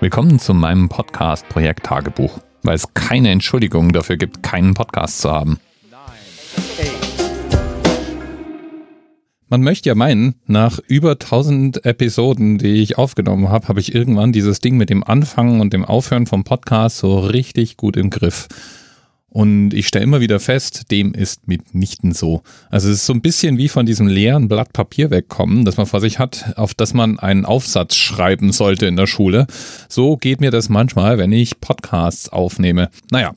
Willkommen zu meinem Podcast Projekt Tagebuch, weil es keine Entschuldigung dafür gibt, keinen Podcast zu haben. Man möchte ja meinen, nach über 1000 Episoden, die ich aufgenommen habe, habe ich irgendwann dieses Ding mit dem Anfangen und dem Aufhören vom Podcast so richtig gut im Griff. Und ich stelle immer wieder fest, dem ist mitnichten so. Also es ist so ein bisschen wie von diesem leeren Blatt Papier wegkommen, das man vor sich hat, auf das man einen Aufsatz schreiben sollte in der Schule. So geht mir das manchmal, wenn ich Podcasts aufnehme. Naja,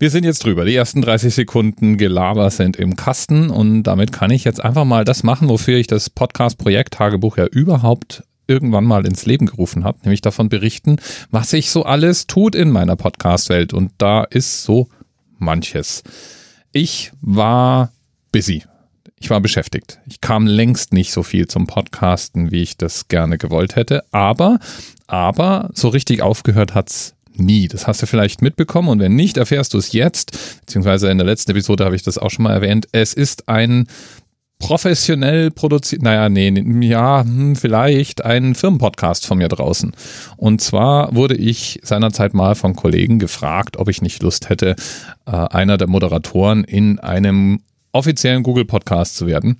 wir sind jetzt drüber. Die ersten 30 Sekunden Gelaber sind im Kasten und damit kann ich jetzt einfach mal das machen, wofür ich das Podcast-Projekt Tagebuch ja überhaupt irgendwann mal ins Leben gerufen habe, nämlich davon berichten, was sich so alles tut in meiner Podcast-Welt. Und da ist so manches. Ich war busy. Ich war beschäftigt. Ich kam längst nicht so viel zum Podcasten, wie ich das gerne gewollt hätte. Aber, aber so richtig aufgehört hat's nie. Das hast du vielleicht mitbekommen und wenn nicht, erfährst du es jetzt, beziehungsweise in der letzten Episode habe ich das auch schon mal erwähnt. Es ist ein professionell produziert, naja, nee, ja, hm, vielleicht ein Firmenpodcast von mir draußen. Und zwar wurde ich seinerzeit mal von Kollegen gefragt, ob ich nicht Lust hätte, äh, einer der Moderatoren in einem offiziellen Google Podcast zu werden.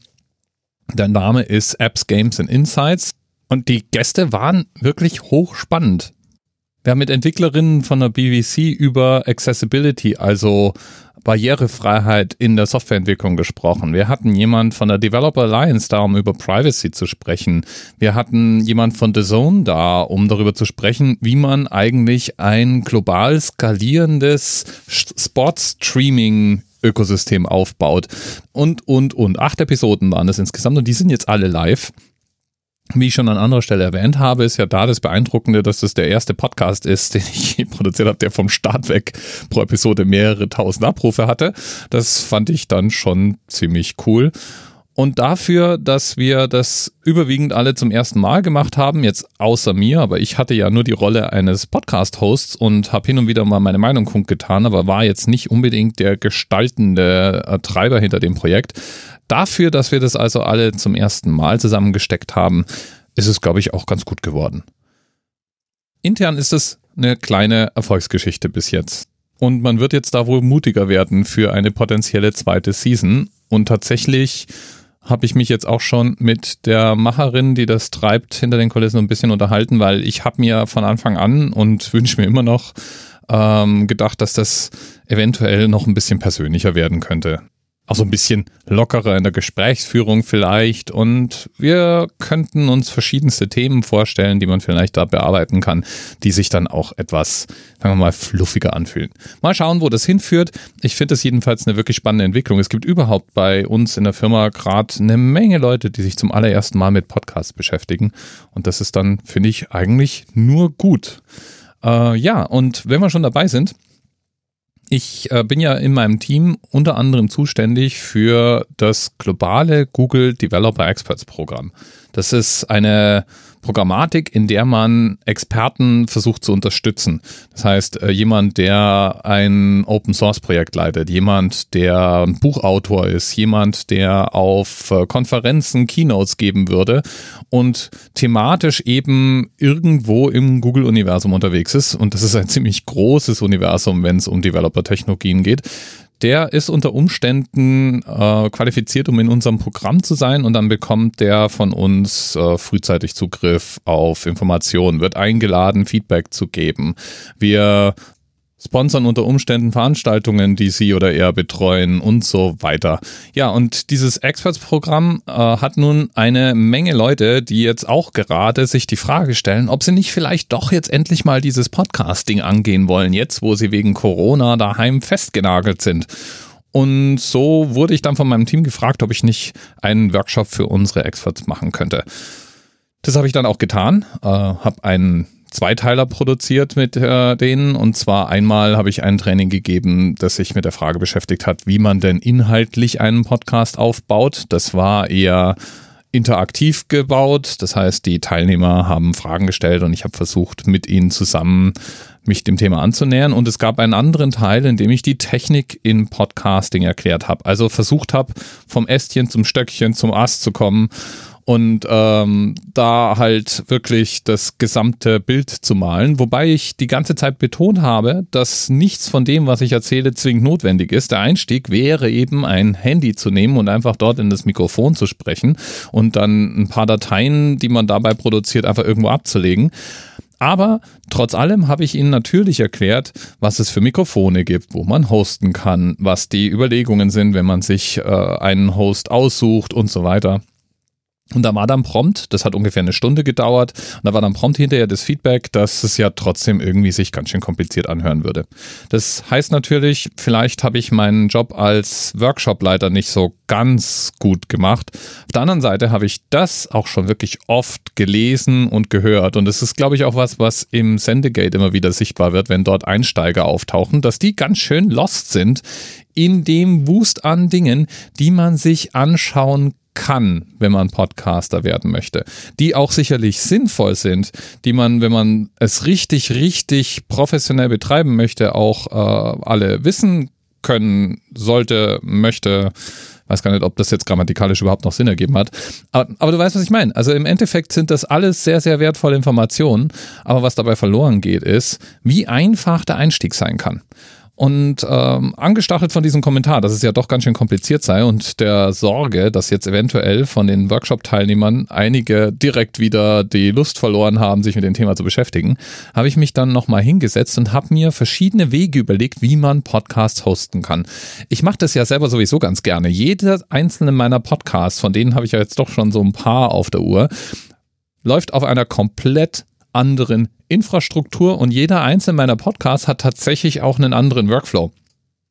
Der Name ist Apps, Games and Insights. Und die Gäste waren wirklich hochspannend. Wir haben mit Entwicklerinnen von der BBC über Accessibility, also Barrierefreiheit in der Softwareentwicklung gesprochen. Wir hatten jemand von der Developer Alliance da, um über Privacy zu sprechen. Wir hatten jemand von The Zone da, um darüber zu sprechen, wie man eigentlich ein global skalierendes Sportstreaming Ökosystem aufbaut. Und, und, und. Acht Episoden waren es insgesamt und die sind jetzt alle live. Wie ich schon an anderer Stelle erwähnt habe, ist ja da das Beeindruckende, dass das der erste Podcast ist, den ich produziert habe, der vom Start weg pro Episode mehrere tausend Abrufe hatte. Das fand ich dann schon ziemlich cool. Und dafür, dass wir das überwiegend alle zum ersten Mal gemacht haben, jetzt außer mir, aber ich hatte ja nur die Rolle eines Podcast-Hosts und habe hin und wieder mal meine Meinung kundgetan, aber war jetzt nicht unbedingt der gestaltende äh, Treiber hinter dem Projekt. Dafür, dass wir das also alle zum ersten Mal zusammengesteckt haben, ist es, glaube ich, auch ganz gut geworden. Intern ist es eine kleine Erfolgsgeschichte bis jetzt. Und man wird jetzt da wohl mutiger werden für eine potenzielle zweite Season. Und tatsächlich habe ich mich jetzt auch schon mit der Macherin, die das treibt, hinter den Kulissen ein bisschen unterhalten, weil ich habe mir von Anfang an und wünsche mir immer noch ähm, gedacht, dass das eventuell noch ein bisschen persönlicher werden könnte auch so ein bisschen lockerer in der Gesprächsführung vielleicht. Und wir könnten uns verschiedenste Themen vorstellen, die man vielleicht da bearbeiten kann, die sich dann auch etwas, sagen wir mal, fluffiger anfühlen. Mal schauen, wo das hinführt. Ich finde es jedenfalls eine wirklich spannende Entwicklung. Es gibt überhaupt bei uns in der Firma gerade eine Menge Leute, die sich zum allerersten Mal mit Podcasts beschäftigen. Und das ist dann, finde ich, eigentlich nur gut. Äh, ja, und wenn wir schon dabei sind, ich äh, bin ja in meinem Team unter anderem zuständig für das globale Google Developer Experts Programm. Das ist eine Programmatik, in der man Experten versucht zu unterstützen. Das heißt, äh, jemand, der ein Open Source Projekt leitet, jemand, der ein Buchautor ist, jemand, der auf äh, Konferenzen Keynotes geben würde und thematisch eben irgendwo im Google-Universum unterwegs ist. Und das ist ein ziemlich großes Universum, wenn es um Developer-Technologien geht der ist unter Umständen äh, qualifiziert, um in unserem Programm zu sein und dann bekommt der von uns äh, frühzeitig Zugriff auf Informationen, wird eingeladen, Feedback zu geben. Wir sponsern unter Umständen Veranstaltungen, die sie oder er betreuen und so weiter. Ja, und dieses Experts-Programm äh, hat nun eine Menge Leute, die jetzt auch gerade sich die Frage stellen, ob sie nicht vielleicht doch jetzt endlich mal dieses Podcasting angehen wollen, jetzt wo sie wegen Corona daheim festgenagelt sind. Und so wurde ich dann von meinem Team gefragt, ob ich nicht einen Workshop für unsere Experts machen könnte. Das habe ich dann auch getan, äh, habe einen Zweiteiler produziert mit äh, denen. Und zwar einmal habe ich ein Training gegeben, das sich mit der Frage beschäftigt hat, wie man denn inhaltlich einen Podcast aufbaut. Das war eher interaktiv gebaut. Das heißt, die Teilnehmer haben Fragen gestellt und ich habe versucht, mit ihnen zusammen mich dem Thema anzunähern. Und es gab einen anderen Teil, in dem ich die Technik in Podcasting erklärt habe. Also versucht habe, vom Ästchen zum Stöckchen zum Ast zu kommen und ähm, da halt wirklich das gesamte Bild zu malen. Wobei ich die ganze Zeit betont habe, dass nichts von dem, was ich erzähle, zwingend notwendig ist. Der Einstieg wäre eben ein Handy zu nehmen und einfach dort in das Mikrofon zu sprechen und dann ein paar Dateien, die man dabei produziert, einfach irgendwo abzulegen. Aber trotz allem habe ich Ihnen natürlich erklärt, was es für Mikrofone gibt, wo man hosten kann, was die Überlegungen sind, wenn man sich äh, einen Host aussucht und so weiter. Und da war dann prompt, das hat ungefähr eine Stunde gedauert, und da war dann prompt hinterher das Feedback, dass es ja trotzdem irgendwie sich ganz schön kompliziert anhören würde. Das heißt natürlich, vielleicht habe ich meinen Job als Workshopleiter nicht so ganz gut gemacht. Auf der anderen Seite habe ich das auch schon wirklich oft gelesen und gehört. Und es ist, glaube ich, auch was, was im Sendegate immer wieder sichtbar wird, wenn dort Einsteiger auftauchen, dass die ganz schön lost sind in dem Wust an Dingen, die man sich anschauen kann, wenn man Podcaster werden möchte, die auch sicherlich sinnvoll sind, die man, wenn man es richtig, richtig professionell betreiben möchte, auch äh, alle wissen können sollte, möchte. Weiß gar nicht, ob das jetzt grammatikalisch überhaupt noch Sinn ergeben hat. Aber, aber du weißt, was ich meine. Also im Endeffekt sind das alles sehr, sehr wertvolle Informationen. Aber was dabei verloren geht, ist, wie einfach der Einstieg sein kann. Und ähm, angestachelt von diesem Kommentar, dass es ja doch ganz schön kompliziert sei und der Sorge, dass jetzt eventuell von den Workshop-Teilnehmern einige direkt wieder die Lust verloren haben, sich mit dem Thema zu beschäftigen, habe ich mich dann nochmal hingesetzt und habe mir verschiedene Wege überlegt, wie man Podcasts hosten kann. Ich mache das ja selber sowieso ganz gerne. Jeder einzelne meiner Podcasts, von denen habe ich ja jetzt doch schon so ein paar auf der Uhr, läuft auf einer komplett anderen Infrastruktur und jeder einzelne meiner Podcasts hat tatsächlich auch einen anderen Workflow.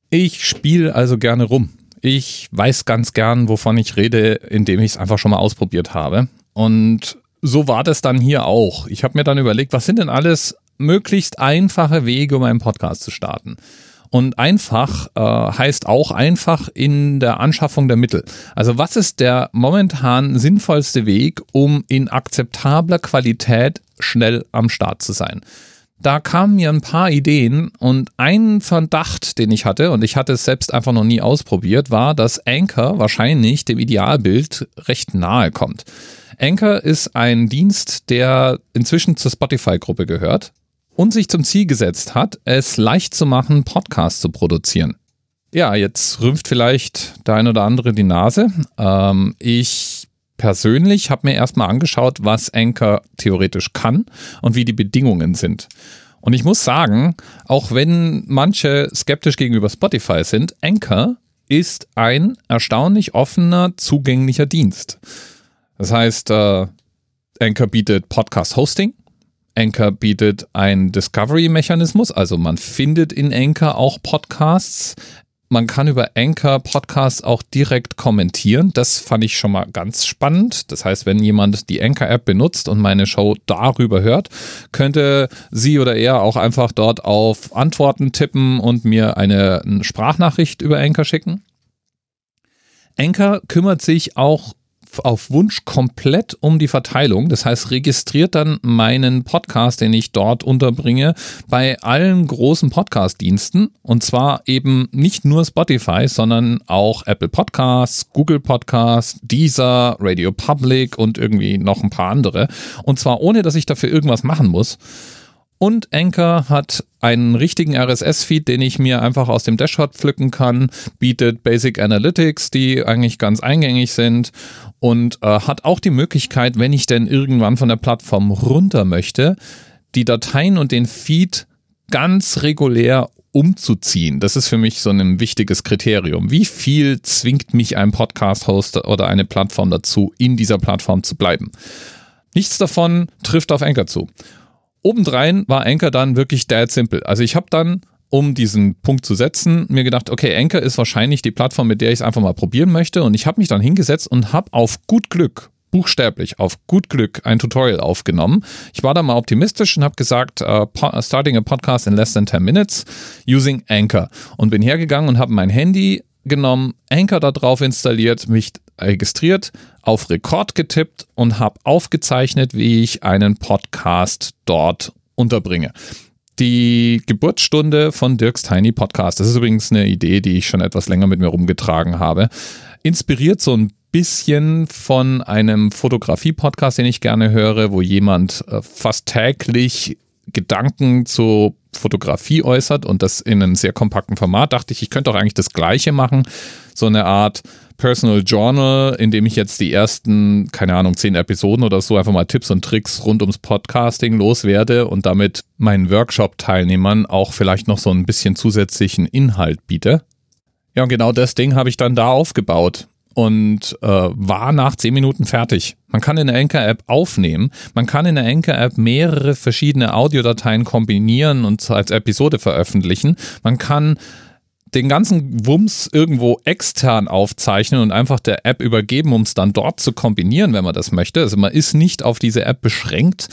Ich spiele also gerne rum. Ich weiß ganz gern, wovon ich rede, indem ich es einfach schon mal ausprobiert habe. Und so war das dann hier auch. Ich habe mir dann überlegt, was sind denn alles möglichst einfache Wege, um einen Podcast zu starten? Und einfach äh, heißt auch einfach in der Anschaffung der Mittel. Also was ist der momentan sinnvollste Weg, um in akzeptabler Qualität schnell am Start zu sein? Da kamen mir ein paar Ideen und ein Verdacht, den ich hatte, und ich hatte es selbst einfach noch nie ausprobiert, war, dass Anchor wahrscheinlich dem Idealbild recht nahe kommt. Anchor ist ein Dienst, der inzwischen zur Spotify-Gruppe gehört und sich zum Ziel gesetzt hat, es leicht zu machen, Podcasts zu produzieren. Ja, jetzt rümpft vielleicht der ein oder andere die Nase. Ähm, ich persönlich habe mir erstmal angeschaut, was Anchor theoretisch kann und wie die Bedingungen sind. Und ich muss sagen, auch wenn manche skeptisch gegenüber Spotify sind, Anchor ist ein erstaunlich offener, zugänglicher Dienst. Das heißt, äh, Anchor bietet Podcast-Hosting, Anchor bietet einen Discovery-Mechanismus, also man findet in Anchor auch Podcasts. Man kann über Anchor Podcasts auch direkt kommentieren. Das fand ich schon mal ganz spannend. Das heißt, wenn jemand die Anchor-App benutzt und meine Show darüber hört, könnte sie oder er auch einfach dort auf Antworten tippen und mir eine Sprachnachricht über Anchor schicken. Anchor kümmert sich auch auf Wunsch komplett um die Verteilung. Das heißt, registriert dann meinen Podcast, den ich dort unterbringe, bei allen großen Podcast-Diensten. Und zwar eben nicht nur Spotify, sondern auch Apple Podcasts, Google Podcasts, Deezer, Radio Public und irgendwie noch ein paar andere. Und zwar ohne, dass ich dafür irgendwas machen muss. Und Anchor hat einen richtigen RSS-Feed, den ich mir einfach aus dem Dashboard pflücken kann, bietet Basic Analytics, die eigentlich ganz eingängig sind und äh, hat auch die Möglichkeit, wenn ich denn irgendwann von der Plattform runter möchte, die Dateien und den Feed ganz regulär umzuziehen. Das ist für mich so ein wichtiges Kriterium. Wie viel zwingt mich ein Podcast-Host oder eine Plattform dazu, in dieser Plattform zu bleiben? Nichts davon trifft auf Anchor zu. Obendrein war Anchor dann wirklich dead simple. Also ich habe dann, um diesen Punkt zu setzen, mir gedacht, okay, Anchor ist wahrscheinlich die Plattform, mit der ich es einfach mal probieren möchte. Und ich habe mich dann hingesetzt und habe auf gut Glück buchstäblich auf gut Glück ein Tutorial aufgenommen. Ich war da mal optimistisch und habe gesagt, uh, starting a podcast in less than 10 minutes using Anchor und bin hergegangen und habe mein Handy genommen, Anchor da drauf installiert, mich registriert, auf Rekord getippt und habe aufgezeichnet, wie ich einen Podcast dort unterbringe. Die Geburtsstunde von Dirks Tiny Podcast. Das ist übrigens eine Idee, die ich schon etwas länger mit mir rumgetragen habe. Inspiriert so ein bisschen von einem Fotografie-Podcast, den ich gerne höre, wo jemand äh, fast täglich Gedanken zur Fotografie äußert und das in einem sehr kompakten Format, dachte ich, ich könnte auch eigentlich das Gleiche machen. So eine Art Personal Journal, in dem ich jetzt die ersten, keine Ahnung, zehn Episoden oder so einfach mal Tipps und Tricks rund ums Podcasting loswerde und damit meinen Workshop-Teilnehmern auch vielleicht noch so ein bisschen zusätzlichen Inhalt biete. Ja, und genau das Ding habe ich dann da aufgebaut und äh, war nach zehn Minuten fertig. Man kann in der Anchor-App aufnehmen, man kann in der Anchor-App mehrere verschiedene Audiodateien kombinieren und als Episode veröffentlichen. Man kann den ganzen Wumms irgendwo extern aufzeichnen und einfach der App übergeben, um es dann dort zu kombinieren, wenn man das möchte. Also man ist nicht auf diese App beschränkt,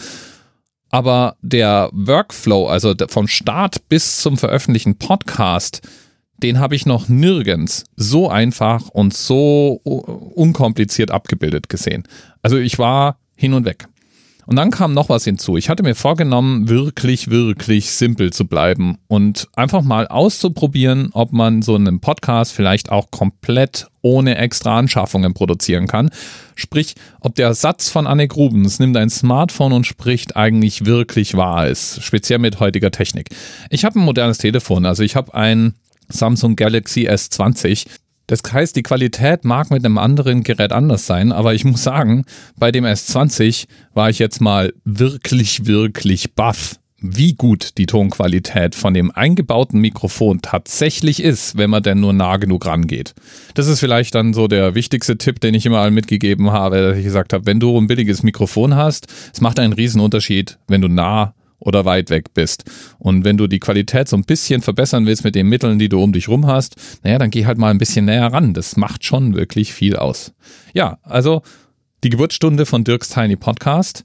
aber der Workflow, also vom Start bis zum veröffentlichten Podcast, den habe ich noch nirgends so einfach und so unkompliziert abgebildet gesehen. Also ich war hin und weg. Und dann kam noch was hinzu. Ich hatte mir vorgenommen, wirklich, wirklich simpel zu bleiben und einfach mal auszuprobieren, ob man so einen Podcast vielleicht auch komplett ohne extra Anschaffungen produzieren kann. Sprich, ob der Satz von Anne Rubens, nimmt ein Smartphone und spricht, eigentlich wirklich wahr ist. Speziell mit heutiger Technik. Ich habe ein modernes Telefon, also ich habe ein Samsung Galaxy S20. Das heißt, die Qualität mag mit einem anderen Gerät anders sein, aber ich muss sagen, bei dem S20 war ich jetzt mal wirklich, wirklich baff, wie gut die Tonqualität von dem eingebauten Mikrofon tatsächlich ist, wenn man denn nur nah genug rangeht. Das ist vielleicht dann so der wichtigste Tipp, den ich immer allen mitgegeben habe, dass ich gesagt habe, wenn du ein billiges Mikrofon hast, es macht einen riesen Unterschied, wenn du nah oder weit weg bist. Und wenn du die Qualität so ein bisschen verbessern willst mit den Mitteln, die du um dich rum hast, naja, dann geh halt mal ein bisschen näher ran. Das macht schon wirklich viel aus. Ja, also die Geburtsstunde von Dirks Tiny Podcast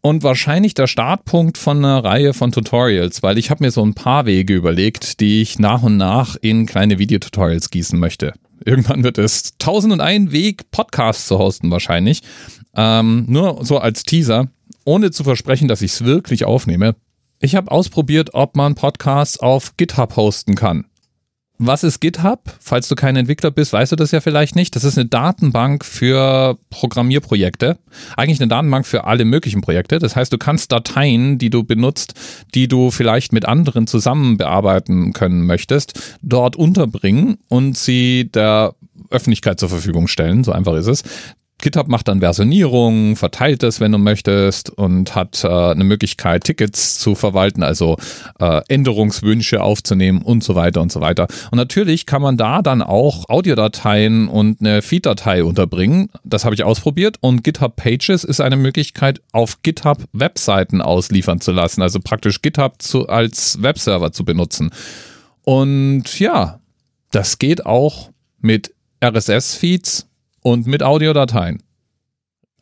und wahrscheinlich der Startpunkt von einer Reihe von Tutorials, weil ich habe mir so ein paar Wege überlegt, die ich nach und nach in kleine Videotutorials gießen möchte. Irgendwann wird es 1001 Weg, Podcasts zu hosten wahrscheinlich. Ähm, nur so als Teaser ohne zu versprechen, dass ich es wirklich aufnehme. Ich habe ausprobiert, ob man Podcasts auf GitHub hosten kann. Was ist GitHub? Falls du kein Entwickler bist, weißt du das ja vielleicht nicht. Das ist eine Datenbank für Programmierprojekte. Eigentlich eine Datenbank für alle möglichen Projekte. Das heißt, du kannst Dateien, die du benutzt, die du vielleicht mit anderen zusammen bearbeiten können möchtest, dort unterbringen und sie der Öffentlichkeit zur Verfügung stellen. So einfach ist es. GitHub macht dann Versionierung, verteilt es, wenn du möchtest, und hat äh, eine Möglichkeit, Tickets zu verwalten, also äh, Änderungswünsche aufzunehmen und so weiter und so weiter. Und natürlich kann man da dann auch Audiodateien und eine Feed-Datei unterbringen. Das habe ich ausprobiert und GitHub Pages ist eine Möglichkeit, auf GitHub Webseiten ausliefern zu lassen, also praktisch GitHub zu, als Webserver zu benutzen. Und ja, das geht auch mit RSS-Feeds und mit Audiodateien.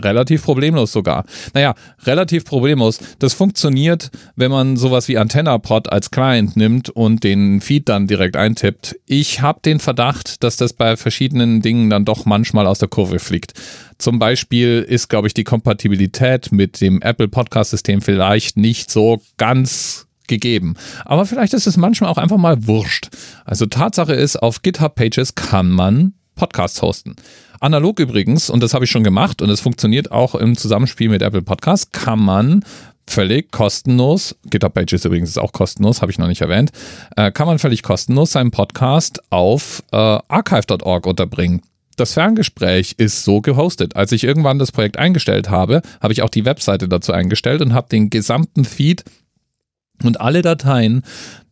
Relativ problemlos sogar. Naja, relativ problemlos. Das funktioniert, wenn man sowas wie AntennaPod als Client nimmt und den Feed dann direkt eintippt. Ich habe den Verdacht, dass das bei verschiedenen Dingen dann doch manchmal aus der Kurve fliegt. Zum Beispiel ist, glaube ich, die Kompatibilität mit dem Apple Podcast-System vielleicht nicht so ganz gegeben. Aber vielleicht ist es manchmal auch einfach mal wurscht. Also Tatsache ist, auf GitHub Pages kann man Podcasts hosten. Analog übrigens, und das habe ich schon gemacht und es funktioniert auch im Zusammenspiel mit Apple Podcasts, kann man völlig kostenlos, GitHub Pages übrigens ist auch kostenlos, habe ich noch nicht erwähnt, äh, kann man völlig kostenlos seinen Podcast auf äh, archive.org unterbringen. Das Ferngespräch ist so gehostet. Als ich irgendwann das Projekt eingestellt habe, habe ich auch die Webseite dazu eingestellt und habe den gesamten Feed und alle Dateien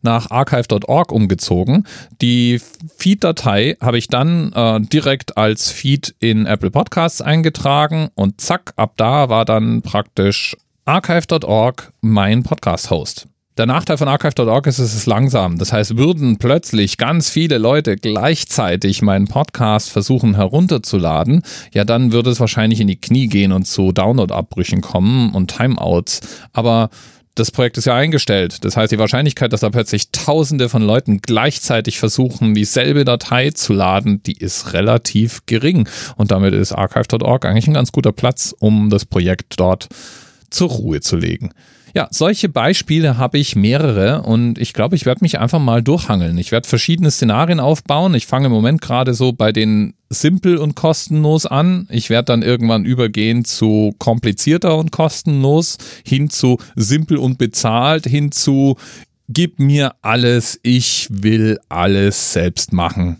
nach archive.org umgezogen. Die Feed-Datei habe ich dann äh, direkt als Feed in Apple Podcasts eingetragen und zack, ab da war dann praktisch archive.org mein Podcast-Host. Der Nachteil von archive.org ist, es ist langsam. Das heißt, würden plötzlich ganz viele Leute gleichzeitig meinen Podcast versuchen herunterzuladen, ja, dann würde es wahrscheinlich in die Knie gehen und zu Download-Abbrüchen kommen und Timeouts. Aber das Projekt ist ja eingestellt. Das heißt, die Wahrscheinlichkeit, dass da plötzlich tausende von Leuten gleichzeitig versuchen, dieselbe Datei zu laden, die ist relativ gering. Und damit ist archive.org eigentlich ein ganz guter Platz, um das Projekt dort zur Ruhe zu legen. Ja, solche Beispiele habe ich mehrere und ich glaube, ich werde mich einfach mal durchhangeln. Ich werde verschiedene Szenarien aufbauen. Ich fange im Moment gerade so bei den simpel und kostenlos an. Ich werde dann irgendwann übergehen zu komplizierter und kostenlos, hin zu simpel und bezahlt, hin zu gib mir alles, ich will alles selbst machen.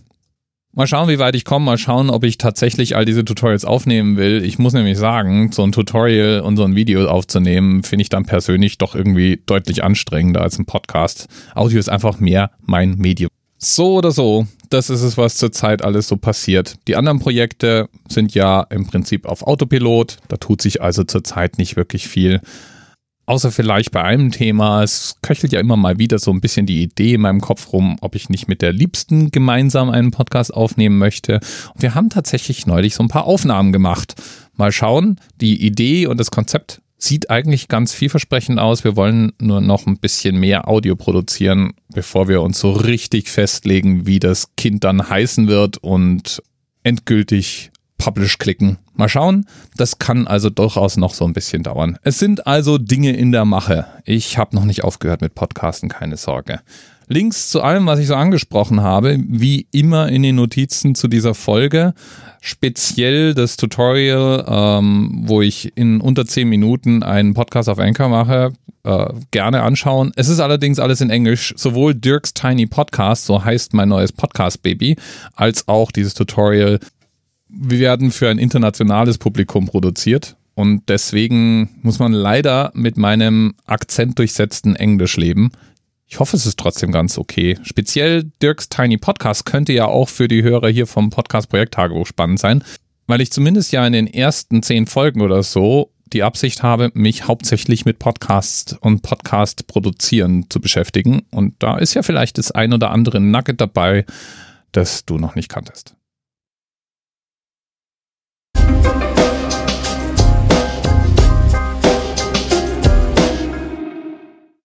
Mal schauen, wie weit ich komme. Mal schauen, ob ich tatsächlich all diese Tutorials aufnehmen will. Ich muss nämlich sagen, so ein Tutorial und so ein Video aufzunehmen, finde ich dann persönlich doch irgendwie deutlich anstrengender als ein Podcast. Audio ist einfach mehr mein Medium. So oder so, das ist es, was zurzeit alles so passiert. Die anderen Projekte sind ja im Prinzip auf Autopilot. Da tut sich also zurzeit nicht wirklich viel. Außer vielleicht bei einem Thema, es köchelt ja immer mal wieder so ein bisschen die Idee in meinem Kopf rum, ob ich nicht mit der Liebsten gemeinsam einen Podcast aufnehmen möchte. Und wir haben tatsächlich neulich so ein paar Aufnahmen gemacht. Mal schauen, die Idee und das Konzept sieht eigentlich ganz vielversprechend aus. Wir wollen nur noch ein bisschen mehr Audio produzieren, bevor wir uns so richtig festlegen, wie das Kind dann heißen wird und endgültig Publish klicken. Mal schauen. Das kann also durchaus noch so ein bisschen dauern. Es sind also Dinge in der Mache. Ich habe noch nicht aufgehört mit Podcasten, keine Sorge. Links zu allem, was ich so angesprochen habe, wie immer in den Notizen zu dieser Folge. Speziell das Tutorial, ähm, wo ich in unter 10 Minuten einen Podcast auf Anchor mache, äh, gerne anschauen. Es ist allerdings alles in Englisch. Sowohl Dirks Tiny Podcast, so heißt mein neues Podcast-Baby, als auch dieses Tutorial wir werden für ein internationales Publikum produziert und deswegen muss man leider mit meinem akzentdurchsetzten Englisch leben. Ich hoffe, es ist trotzdem ganz okay. Speziell Dirks Tiny Podcast könnte ja auch für die Hörer hier vom Podcast Projekt Tagebuch spannend sein, weil ich zumindest ja in den ersten zehn Folgen oder so die Absicht habe, mich hauptsächlich mit Podcasts und Podcast produzieren zu beschäftigen. Und da ist ja vielleicht das ein oder andere Nugget dabei, das du noch nicht kanntest.